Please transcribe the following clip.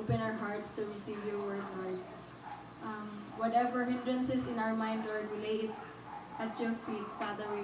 open our hearts to receive your word, Lord. Um, whatever hindrances in our mind, Lord, we lay it at your feet, Father. We